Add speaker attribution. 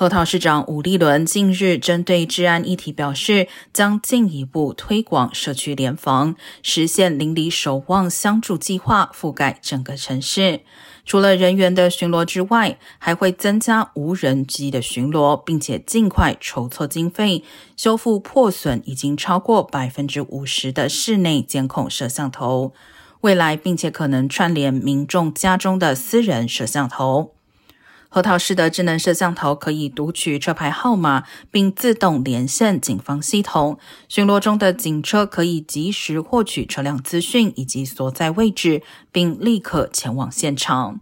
Speaker 1: 核桃市长吴立伦近日针对治安议题表示，将进一步推广社区联防，实现邻里守望相助计划，覆盖整个城市。除了人员的巡逻之外，还会增加无人机的巡逻，并且尽快筹措经费，修复破损已经超过百分之五十的室内监控摄像头。未来，并且可能串联民众家中的私人摄像头。核桃式的智能摄像头可以读取车牌号码，并自动连线警方系统。巡逻中的警车可以及时获取车辆资讯以及所在位置，并立刻前往现场。